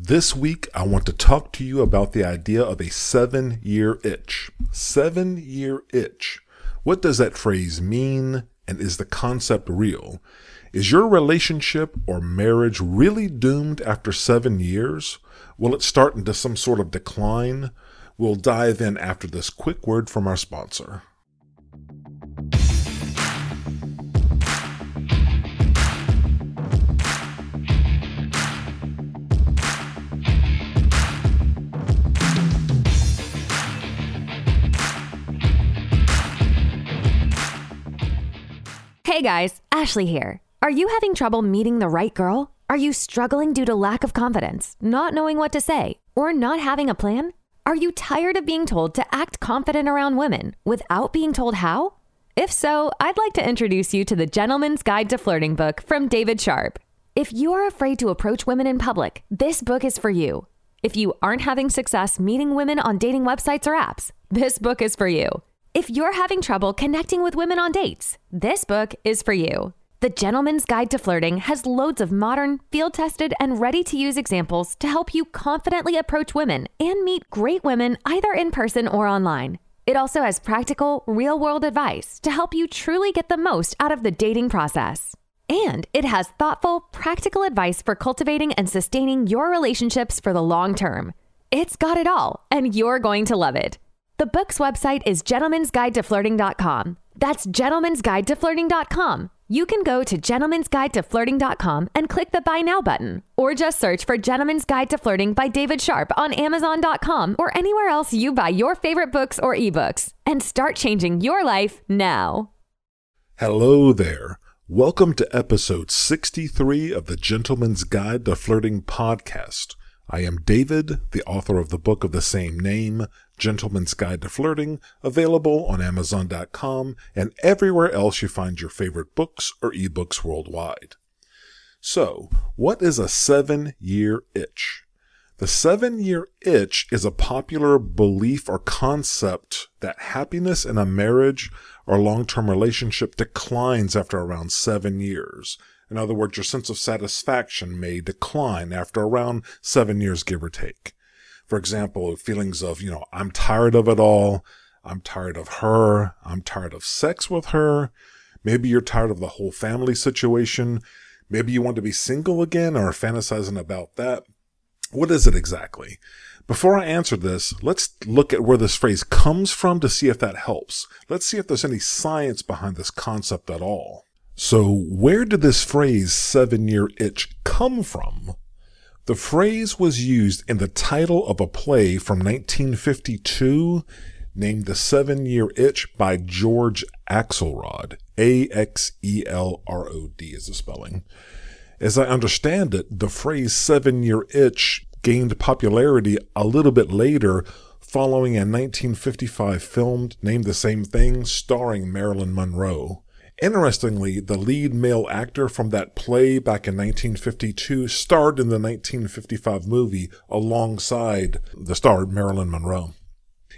This week, I want to talk to you about the idea of a seven year itch. Seven year itch. What does that phrase mean, and is the concept real? Is your relationship or marriage really doomed after seven years? Will it start into some sort of decline? We'll dive in after this quick word from our sponsor. Hey guys, Ashley here. Are you having trouble meeting the right girl? Are you struggling due to lack of confidence, not knowing what to say, or not having a plan? Are you tired of being told to act confident around women without being told how? If so, I'd like to introduce you to the Gentleman's Guide to Flirting book from David Sharp. If you are afraid to approach women in public, this book is for you. If you aren't having success meeting women on dating websites or apps, this book is for you. If you're having trouble connecting with women on dates, this book is for you. The Gentleman's Guide to Flirting has loads of modern, field tested, and ready to use examples to help you confidently approach women and meet great women either in person or online. It also has practical, real world advice to help you truly get the most out of the dating process. And it has thoughtful, practical advice for cultivating and sustaining your relationships for the long term. It's got it all, and you're going to love it. The book's website is gentlemansguidetoflirting.com. That's gentlemansguidetoflirting.com. You can go to gentlemansguidetoflirting.com and click the Buy Now button, or just search for Gentleman's Guide to Flirting by David Sharp on Amazon.com or anywhere else you buy your favorite books or ebooks, and start changing your life now. Hello there. Welcome to episode 63 of the Gentleman's Guide to Flirting podcast. I am David, the author of the book of the same name, Gentleman's Guide to Flirting, available on Amazon.com and everywhere else you find your favorite books or ebooks worldwide. So, what is a seven year itch? The seven year itch is a popular belief or concept that happiness in a marriage or long term relationship declines after around seven years. In other words, your sense of satisfaction may decline after around seven years, give or take for example, feelings of, you know, I'm tired of it all. I'm tired of her. I'm tired of sex with her. Maybe you're tired of the whole family situation. Maybe you want to be single again or fantasizing about that. What is it exactly? Before I answer this, let's look at where this phrase comes from to see if that helps. Let's see if there's any science behind this concept at all. So, where did this phrase seven year itch come from? The phrase was used in the title of a play from 1952 named The Seven Year Itch by George Axelrod. A X E L R O D is the spelling. As I understand it, the phrase seven year itch gained popularity a little bit later following a 1955 film named the same thing starring Marilyn Monroe. Interestingly, the lead male actor from that play back in 1952 starred in the 1955 movie alongside the star Marilyn Monroe.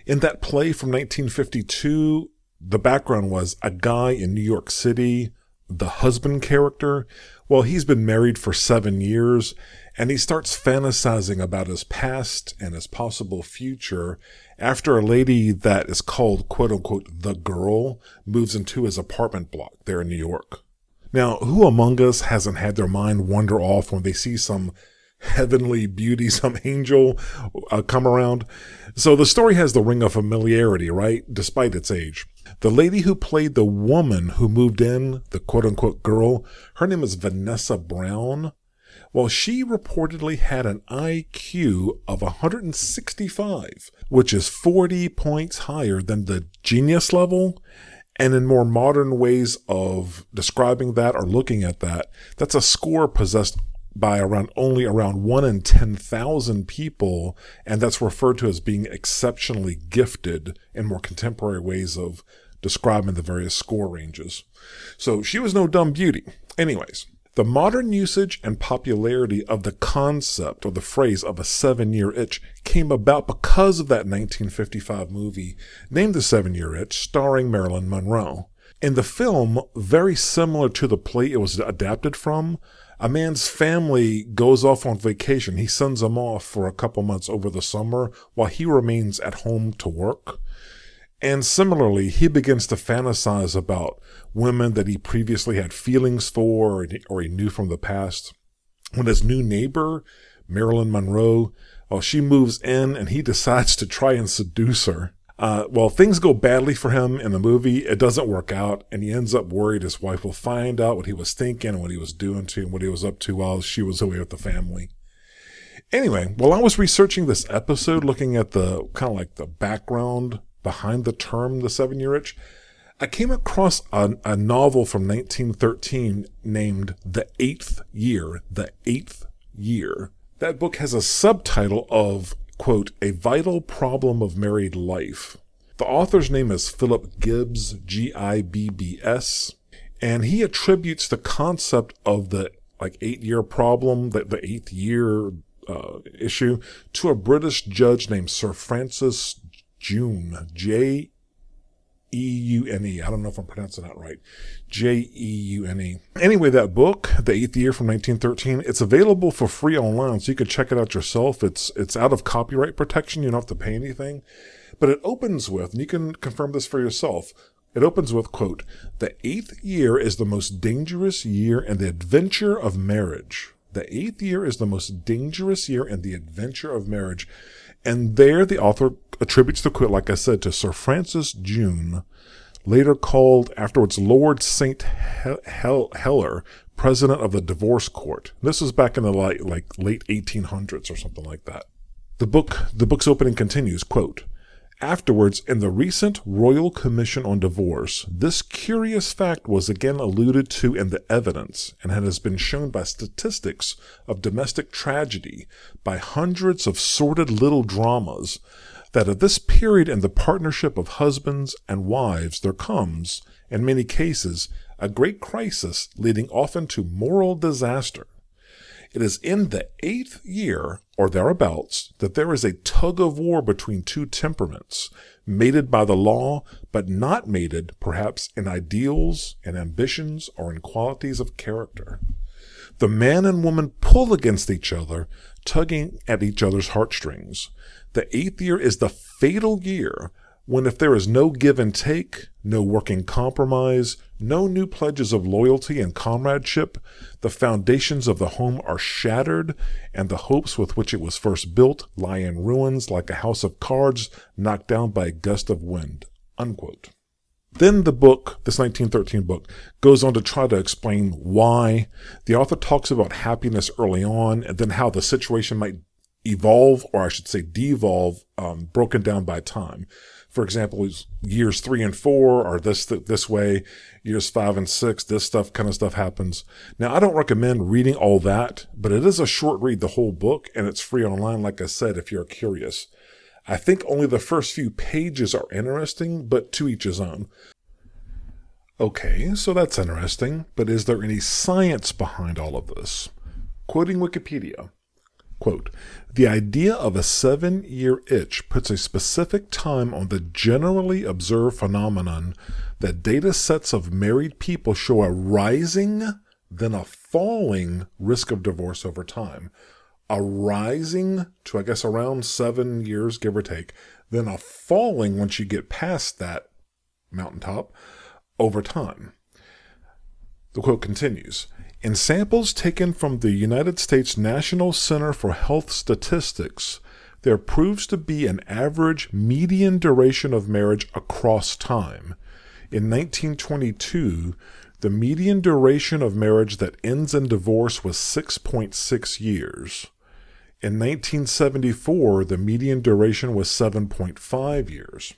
In that play from 1952, the background was a guy in New York City, the husband character. Well, he's been married for seven years and he starts fantasizing about his past and his possible future after a lady that is called quote unquote the girl moves into his apartment block there in New York. Now, who among us hasn't had their mind wander off when they see some heavenly beauty, some angel uh, come around? So the story has the ring of familiarity, right? Despite its age. The lady who played the woman who moved in, the quote unquote girl, her name is Vanessa Brown. Well, she reportedly had an IQ of 165, which is 40 points higher than the genius level. And in more modern ways of describing that or looking at that, that's a score possessed by around only around 1 in 10,000 people. And that's referred to as being exceptionally gifted in more contemporary ways of describing the various score ranges. So she was no dumb beauty. Anyways, the modern usage and popularity of the concept or the phrase of a seven year itch came about because of that 1955 movie named The Seven Year Itch, starring Marilyn Monroe. In the film, very similar to the play it was adapted from, A man's family goes off on vacation. He sends them off for a couple months over the summer while he remains at home to work. And similarly, he begins to fantasize about women that he previously had feelings for or he knew from the past. When his new neighbor, Marilyn Monroe, well, she moves in and he decides to try and seduce her. Uh, well, things go badly for him in the movie. It doesn't work out, and he ends up worried his wife will find out what he was thinking and what he was doing to and what he was up to while she was away with the family. Anyway, while I was researching this episode, looking at the kind of like the background behind the term the seven year itch, I came across a, a novel from 1913 named The Eighth Year. The Eighth Year. That book has a subtitle of, quote, A Vital Problem of Married Life. The author's name is Philip Gibbs, G I B B S, and he attributes the concept of the like eight year problem, the, the eighth year uh, issue, to a British judge named Sir Francis Jeune, J E U N E. I don't know if I'm pronouncing that right. J E U N E. Anyway, that book, The Eighth Year from 1913, it's available for free online, so you can check it out yourself. It's it's out of copyright protection. You don't have to pay anything. But it opens with, and you can confirm this for yourself. It opens with, quote, The eighth year is the most dangerous year in the adventure of marriage. The eighth year is the most dangerous year in the adventure of marriage. And there the author attributes the quote, like I said, to Sir Francis Jeune, later called afterwards Lord St. Helier, president of the divorce court. This was back in the like late 1800s or something like that. The book, the book's opening continues, quote, Afterwards, in the recent Royal Commission on Divorce, this curious fact was again alluded to in the evidence and has been shown by statistics of domestic tragedy, by hundreds of sordid little dramas, that at this period in the partnership of husbands and wives there comes, in many cases, a great crisis leading often to moral disaster. It is in the eighth year or thereabouts that there is a tug of war between two temperaments, mated by the law, but not mated perhaps in ideals and ambitions or in qualities of character. The man and woman pull against each other, tugging at each other's heartstrings. The eighth year is the fatal year when if there is no give and take, no working compromise, no new pledges of loyalty and comradeship, the foundations of the home are shattered, and the hopes with which it was first built lie in ruins like a house of cards knocked down by a gust of wind. Unquote. Then the book, this 1913 book, goes on to try to explain why. The author talks about happiness early on and then how the situation might evolve, or I should say devolve, um, broken down by time for example, years three and four are this this way. Years five and six, this stuff kind of stuff happens. Now, I don't recommend reading all that, but it is a short read, the whole book, and it's free online. Like I said, if you're curious, I think only the first few pages are interesting, but to each his own. Okay, so that's interesting, but is there any science behind all of this? Quoting Wikipedia. Quote, the idea of a seven year itch puts a specific time on the generally observed phenomenon that data sets of married people show a rising, then a falling risk of divorce over time. A rising to, I guess, around seven years, give or take, then a falling once you get past that mountaintop over time. The quote continues in samples taken from the United States National Center for Health Statistics, there proves to be an average median duration of marriage across time. In 1922, the median duration of marriage that ends in divorce was 6.6 years. In 1974, the median duration was 7.5 years.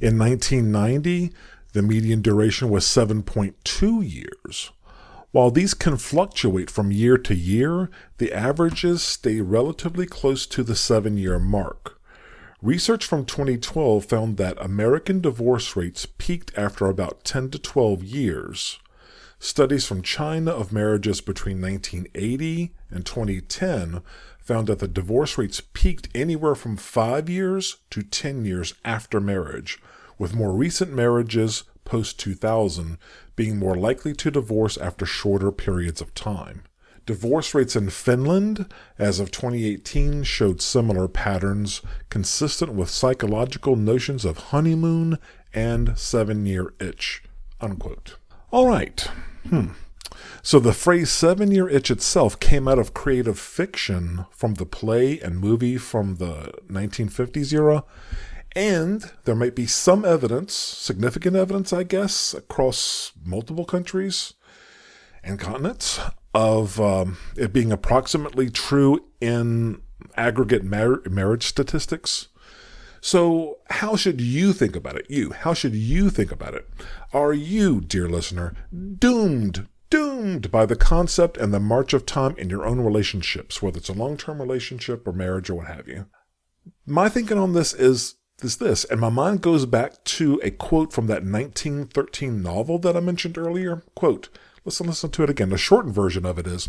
In 1990, the median duration was 7.2 years. While these can fluctuate from year to year, the averages stay relatively close to the seven year mark. Research from 2012 found that American divorce rates peaked after about 10 to 12 years. Studies from China of marriages between 1980 and 2010 found that the divorce rates peaked anywhere from 5 years to 10 years after marriage, with more recent marriages post 2000 being more likely to divorce after shorter periods of time. Divorce rates in Finland as of 2018 showed similar patterns consistent with psychological notions of honeymoon and seven year itch. Unquote. All right. Hmm. So the phrase seven year itch itself came out of creative fiction from the play and movie from the 1950s era. And there might be some evidence, significant evidence, I guess, across multiple countries and continents of um, it being approximately true in aggregate mar- marriage statistics. So, how should you think about it? You, how should you think about it? Are you, dear listener, doomed, doomed by the concept and the march of time in your own relationships, whether it's a long term relationship or marriage or what have you? My thinking on this is is this, and my mind goes back to a quote from that 1913 novel that I mentioned earlier. Quote, Let's listen to it again. The shortened version of it is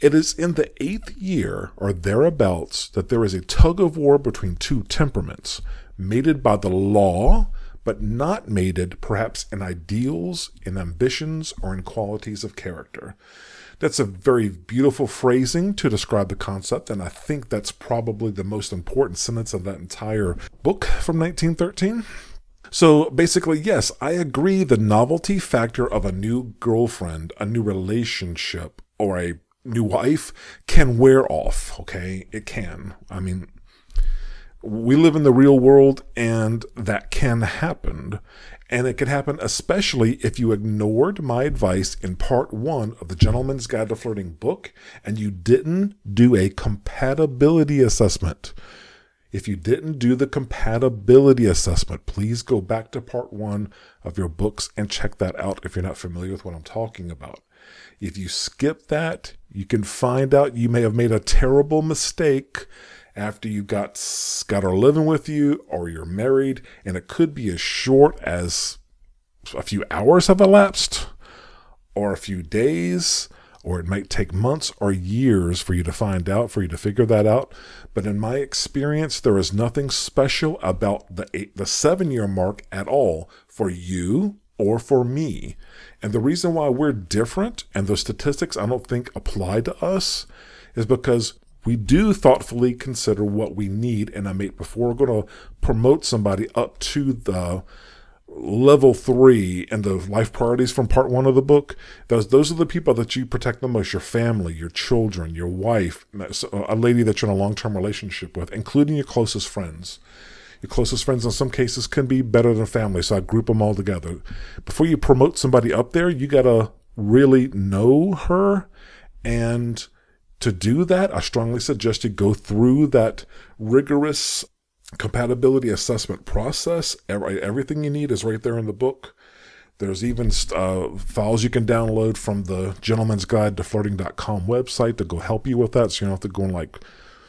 It is in the eighth year or thereabouts that there is a tug of war between two temperaments, mated by the law, but not mated perhaps in ideals, in ambitions, or in qualities of character. That's a very beautiful phrasing to describe the concept, and I think that's probably the most important sentence of that entire book from 1913. So basically, yes, I agree the novelty factor of a new girlfriend, a new relationship, or a new wife can wear off. Okay. It can. I mean, we live in the real world and that can happen. And it can happen especially if you ignored my advice in part one of the Gentleman's Guide to Flirting book and you didn't do a compatibility assessment. If you didn't do the compatibility assessment, please go back to part one of your books and check that out if you're not familiar with what I'm talking about. If you skip that, you can find out you may have made a terrible mistake after you got got her living with you or you're married, and it could be as short as a few hours have elapsed or a few days or it might take months or years for you to find out, for you to figure that out. But in my experience, there is nothing special about the eight, the seven year mark at all for you or for me. And the reason why we're different and the statistics I don't think apply to us is because we do thoughtfully consider what we need in a mate before we're going to promote somebody up to the level three and the life priorities from part one of the book, those those are the people that you protect the most: your family, your children, your wife, a lady that you're in a long term relationship with, including your closest friends. Your closest friends, in some cases, can be better than family, so I group them all together. Before you promote somebody up there, you gotta really know her, and to do that, I strongly suggest you go through that rigorous compatibility assessment process. Everything you need is right there in the book. There's even uh, files you can download from the Gentleman's Guide to Flirting.com website to go help you with that. So you don't have to go and like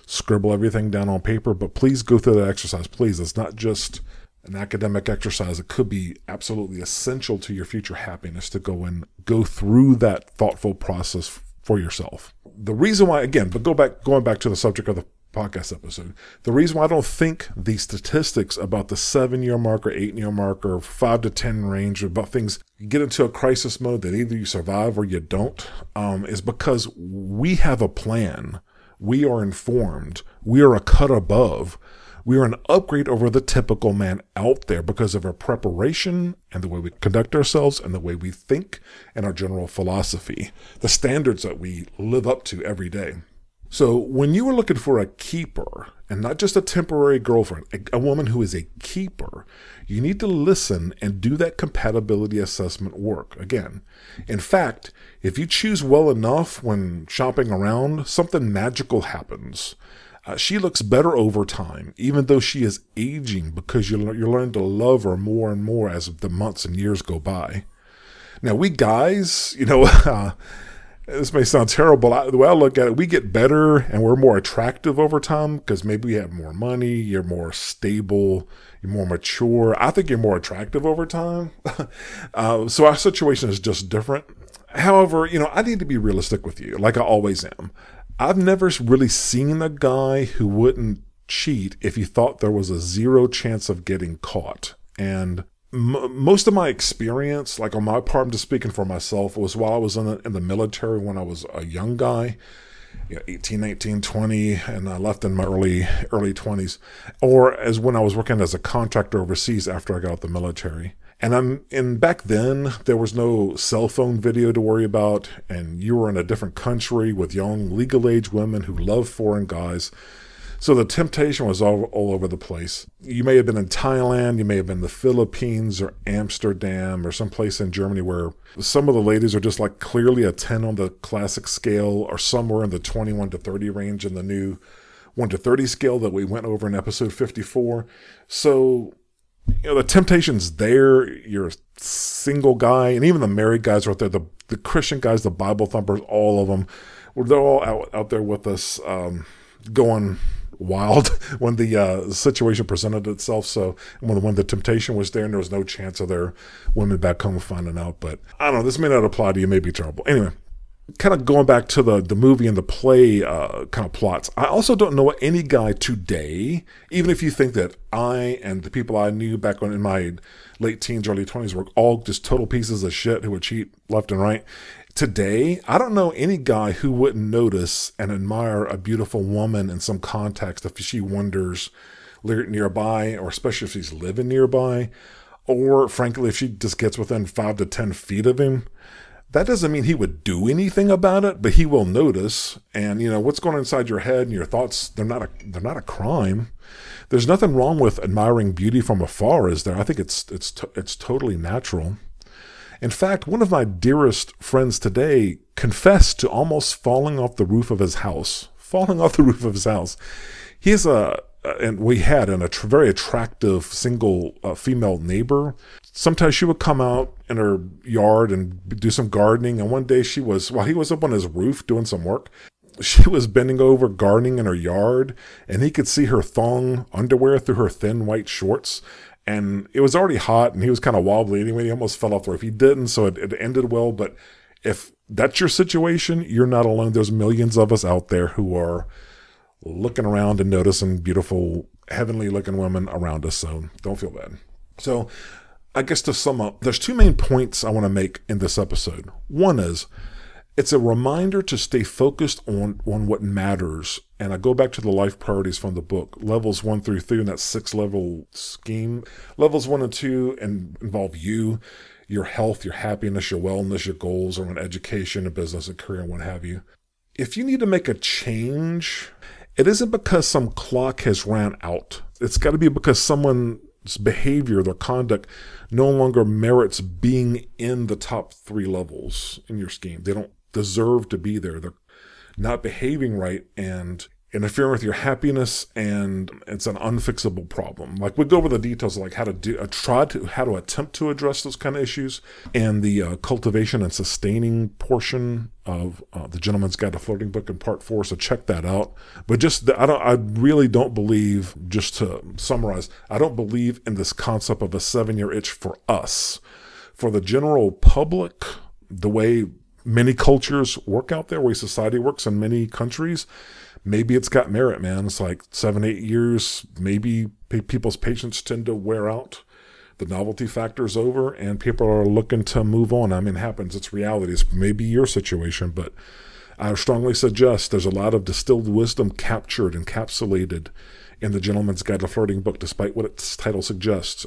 scribble everything down on paper. But please go through that exercise. Please. It's not just an academic exercise. It could be absolutely essential to your future happiness to go and go through that thoughtful process for yourself. The reason why, again, but go back, going back to the subject of the podcast episode. The reason why I don't think the statistics about the seven year mark or eight year mark or five to 10 range about things get into a crisis mode that either you survive or you don't um, is because we have a plan. We are informed. We are a cut above. We are an upgrade over the typical man out there because of our preparation and the way we conduct ourselves and the way we think and our general philosophy, the standards that we live up to every day. So when you are looking for a keeper, and not just a temporary girlfriend, a, a, woman who is a keeper, you need to listen and do that compatibility assessment work. Again, in fact, if you choose well enough when shopping around, something magical happens. Uh, she looks better over time, even though she is aging, because you you learn to love her more and more as the months and years go by. Now, we guys, you know. Uh, this may sound terrible. I, the way I look at it, we get better and we're more attractive over time because maybe we have more money, you're more stable, you're more mature. I think you're more attractive over time. uh, so our situation is just different. However, you know, I need to be realistic with you, like I always am. I've never really seen a guy who wouldn't cheat if he thought there was a zero chance of getting caught. And m- most of my experience, like on my part, I'm just speaking for myself, was while I was in the, in the military when I was a young guy. You know, 18, 19, 20, and I left in my early early 20s, or as when I was working as a contractor overseas after I got out the military. And I'm in back then there was no cell phone video to worry about, and you were in a different country with young legal age women who love foreign guys. So the temptation was all, all over the place. You may have been in Thailand, you may have been the Philippines or Amsterdam or someplace in Germany where some of the ladies are just like clearly a 10 on the classic scale or somewhere in the 21 to 30 range in the new 1 to 30 scale that we went over in episode 54. So you know the temptation's there you're a single guy and even the married guys are out there the the christian guys the bible thumpers all of them they're all out, out there with us um, going wild when the uh, situation presented itself. So when, when the temptation was there and there was no chance of their women back home finding out but i don't know this may not apply to you may be terrible. Anyway kind of going back to the the movie and the play uh, kind of plots. I also don't know any guy today, even if you think that I and the people I knew back when in my late teens, early twenties were all just total pieces of shit who would cheat left and right. Today, I don't know any guy who wouldn't notice and admire a beautiful woman in some context if she wanders nearby, or especially if she's living nearby, or frankly, if she just gets within five to ten feet of him that doesn't mean he would do anything about it, but he will notice. And you know what's going on inside your head and your thoughts. They're not a they're not a crime. There's nothing wrong with admiring beauty from afar, is there? I think it's it's it's totally natural. In fact, one of my dearest friends today confessed to almost falling off the roof of his house. Falling off the roof of his house. He's a and we had an, a very attractive single uh, female neighbor sometimes she would come out in her yard and do some gardening. And one day she was, while he was up on his roof doing some work, she was bending over gardening in her yard and he could see her thong underwear through her thin white shorts. And it was already hot and he was kind of wobbly anyway. He almost fell off the roof. He didn't, so it, it ended well. But if that's your situation, you're not alone. There's millions of us out there who are looking around and noticing beautiful, heavenly looking women around us. So don't feel bad. So I guess to sum up, there's two main points I want to make in this episode. One is it's a reminder to stay focused on, on what matters. And I go back to the life priorities from the book, levels one through three in that six level scheme. Levels one and two and involve you, your health, your happiness, your wellness, your goals around education and business and career and what have you. If you need to make a change, it isn't because some clock has ran out. It's got to be because someone behavior, their conduct no longer merits being in the top three levels in your scheme. They don't deserve to be there. They're not behaving right and interfering with your happiness and it's an unfixable problem. Like we go over the details of like how to do, uh, try to, how to attempt to address those kind of issues and the uh, cultivation and sustaining portion of uh, the Gentleman's Guide to Flirting book in part four. So check that out. But just, the, I don't, I really don't believe, just to summarize, I don't believe in this concept of a seven year itch for us. For the general public, the way many cultures work out there, way society works in many countries, maybe it's got merit, man. It's like seven, eight years. Maybe people's patience tend to wear out. The novelty factor is over, and people are looking to move on. I mean, it happens. It's reality. It's maybe your situation, but I strongly suggest there's a lot of distilled wisdom captured, encapsulated in the Gentleman's Guide to Flirting book, despite what its title suggests.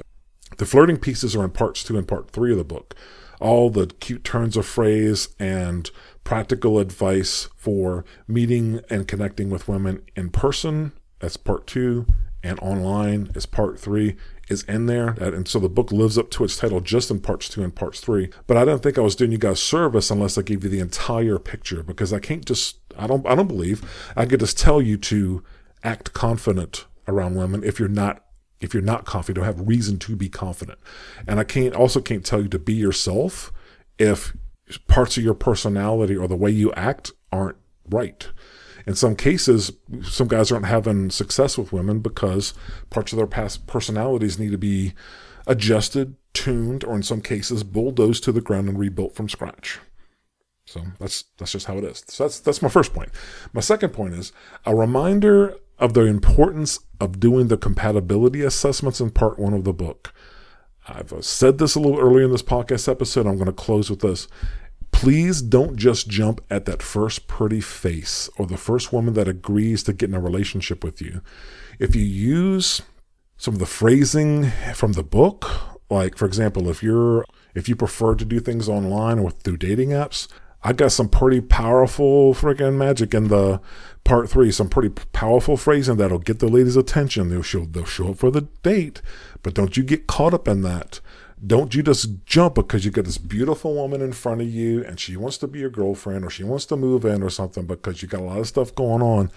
The flirting pieces are in parts two and part three of the book. All the cute turns of phrase and practical advice for meeting and connecting with women in person. That's part two. And online is part three is in there. And so the book lives up to its title just in parts two and parts three. But I don't think I was doing you guys service unless I gave you the entire picture because I can't just, I don't, I don't believe I could just tell you to act confident around women if you're not if you're not confident, don't have reason to be confident. And I can't also can't tell you to be yourself if parts of your personality or the way you act aren't right. In some cases, some guys aren't having success with women because parts of their past personalities need to be adjusted, tuned, or in some cases bulldozed to the ground and rebuilt from scratch. So that's that's just how it is. So that's that's my first point. My second point is a reminder of the importance of doing the compatibility assessments in part one of the book. I've uh, said this a little earlier in this podcast episode. I'm going to close with this. Please don't just jump at that first pretty face or the first woman that agrees to get in a relationship with you. If you use some of the phrasing from the book, like for example, if you're if you prefer to do things online or through dating apps, I got some pretty powerful freaking magic in the part three. Some pretty powerful phrasing that'll get the ladies' attention. They'll show they'll show up for the date, but don't you get caught up in that. Don't you just jump because you got this beautiful woman in front of you and she wants to be your girlfriend or she wants to move in or something because you got a lot of stuff going on.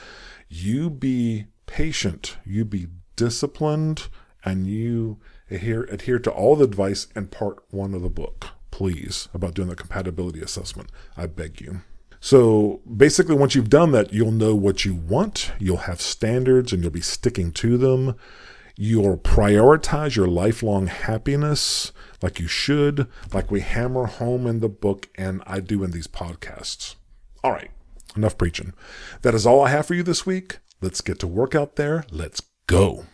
You be patient. You be disciplined and you adhere, adhere to all the advice in part one of the book, please, about doing the compatibility assessment. I beg you. So basically, once you've done that, you'll know what you want, you'll have standards, and you'll be sticking to them. You'll prioritize your lifelong happiness like you should, like we hammer home in the book and I do in these podcasts. All right, enough preaching. That is all I have for you this week. Let's get to work out there. Let's go.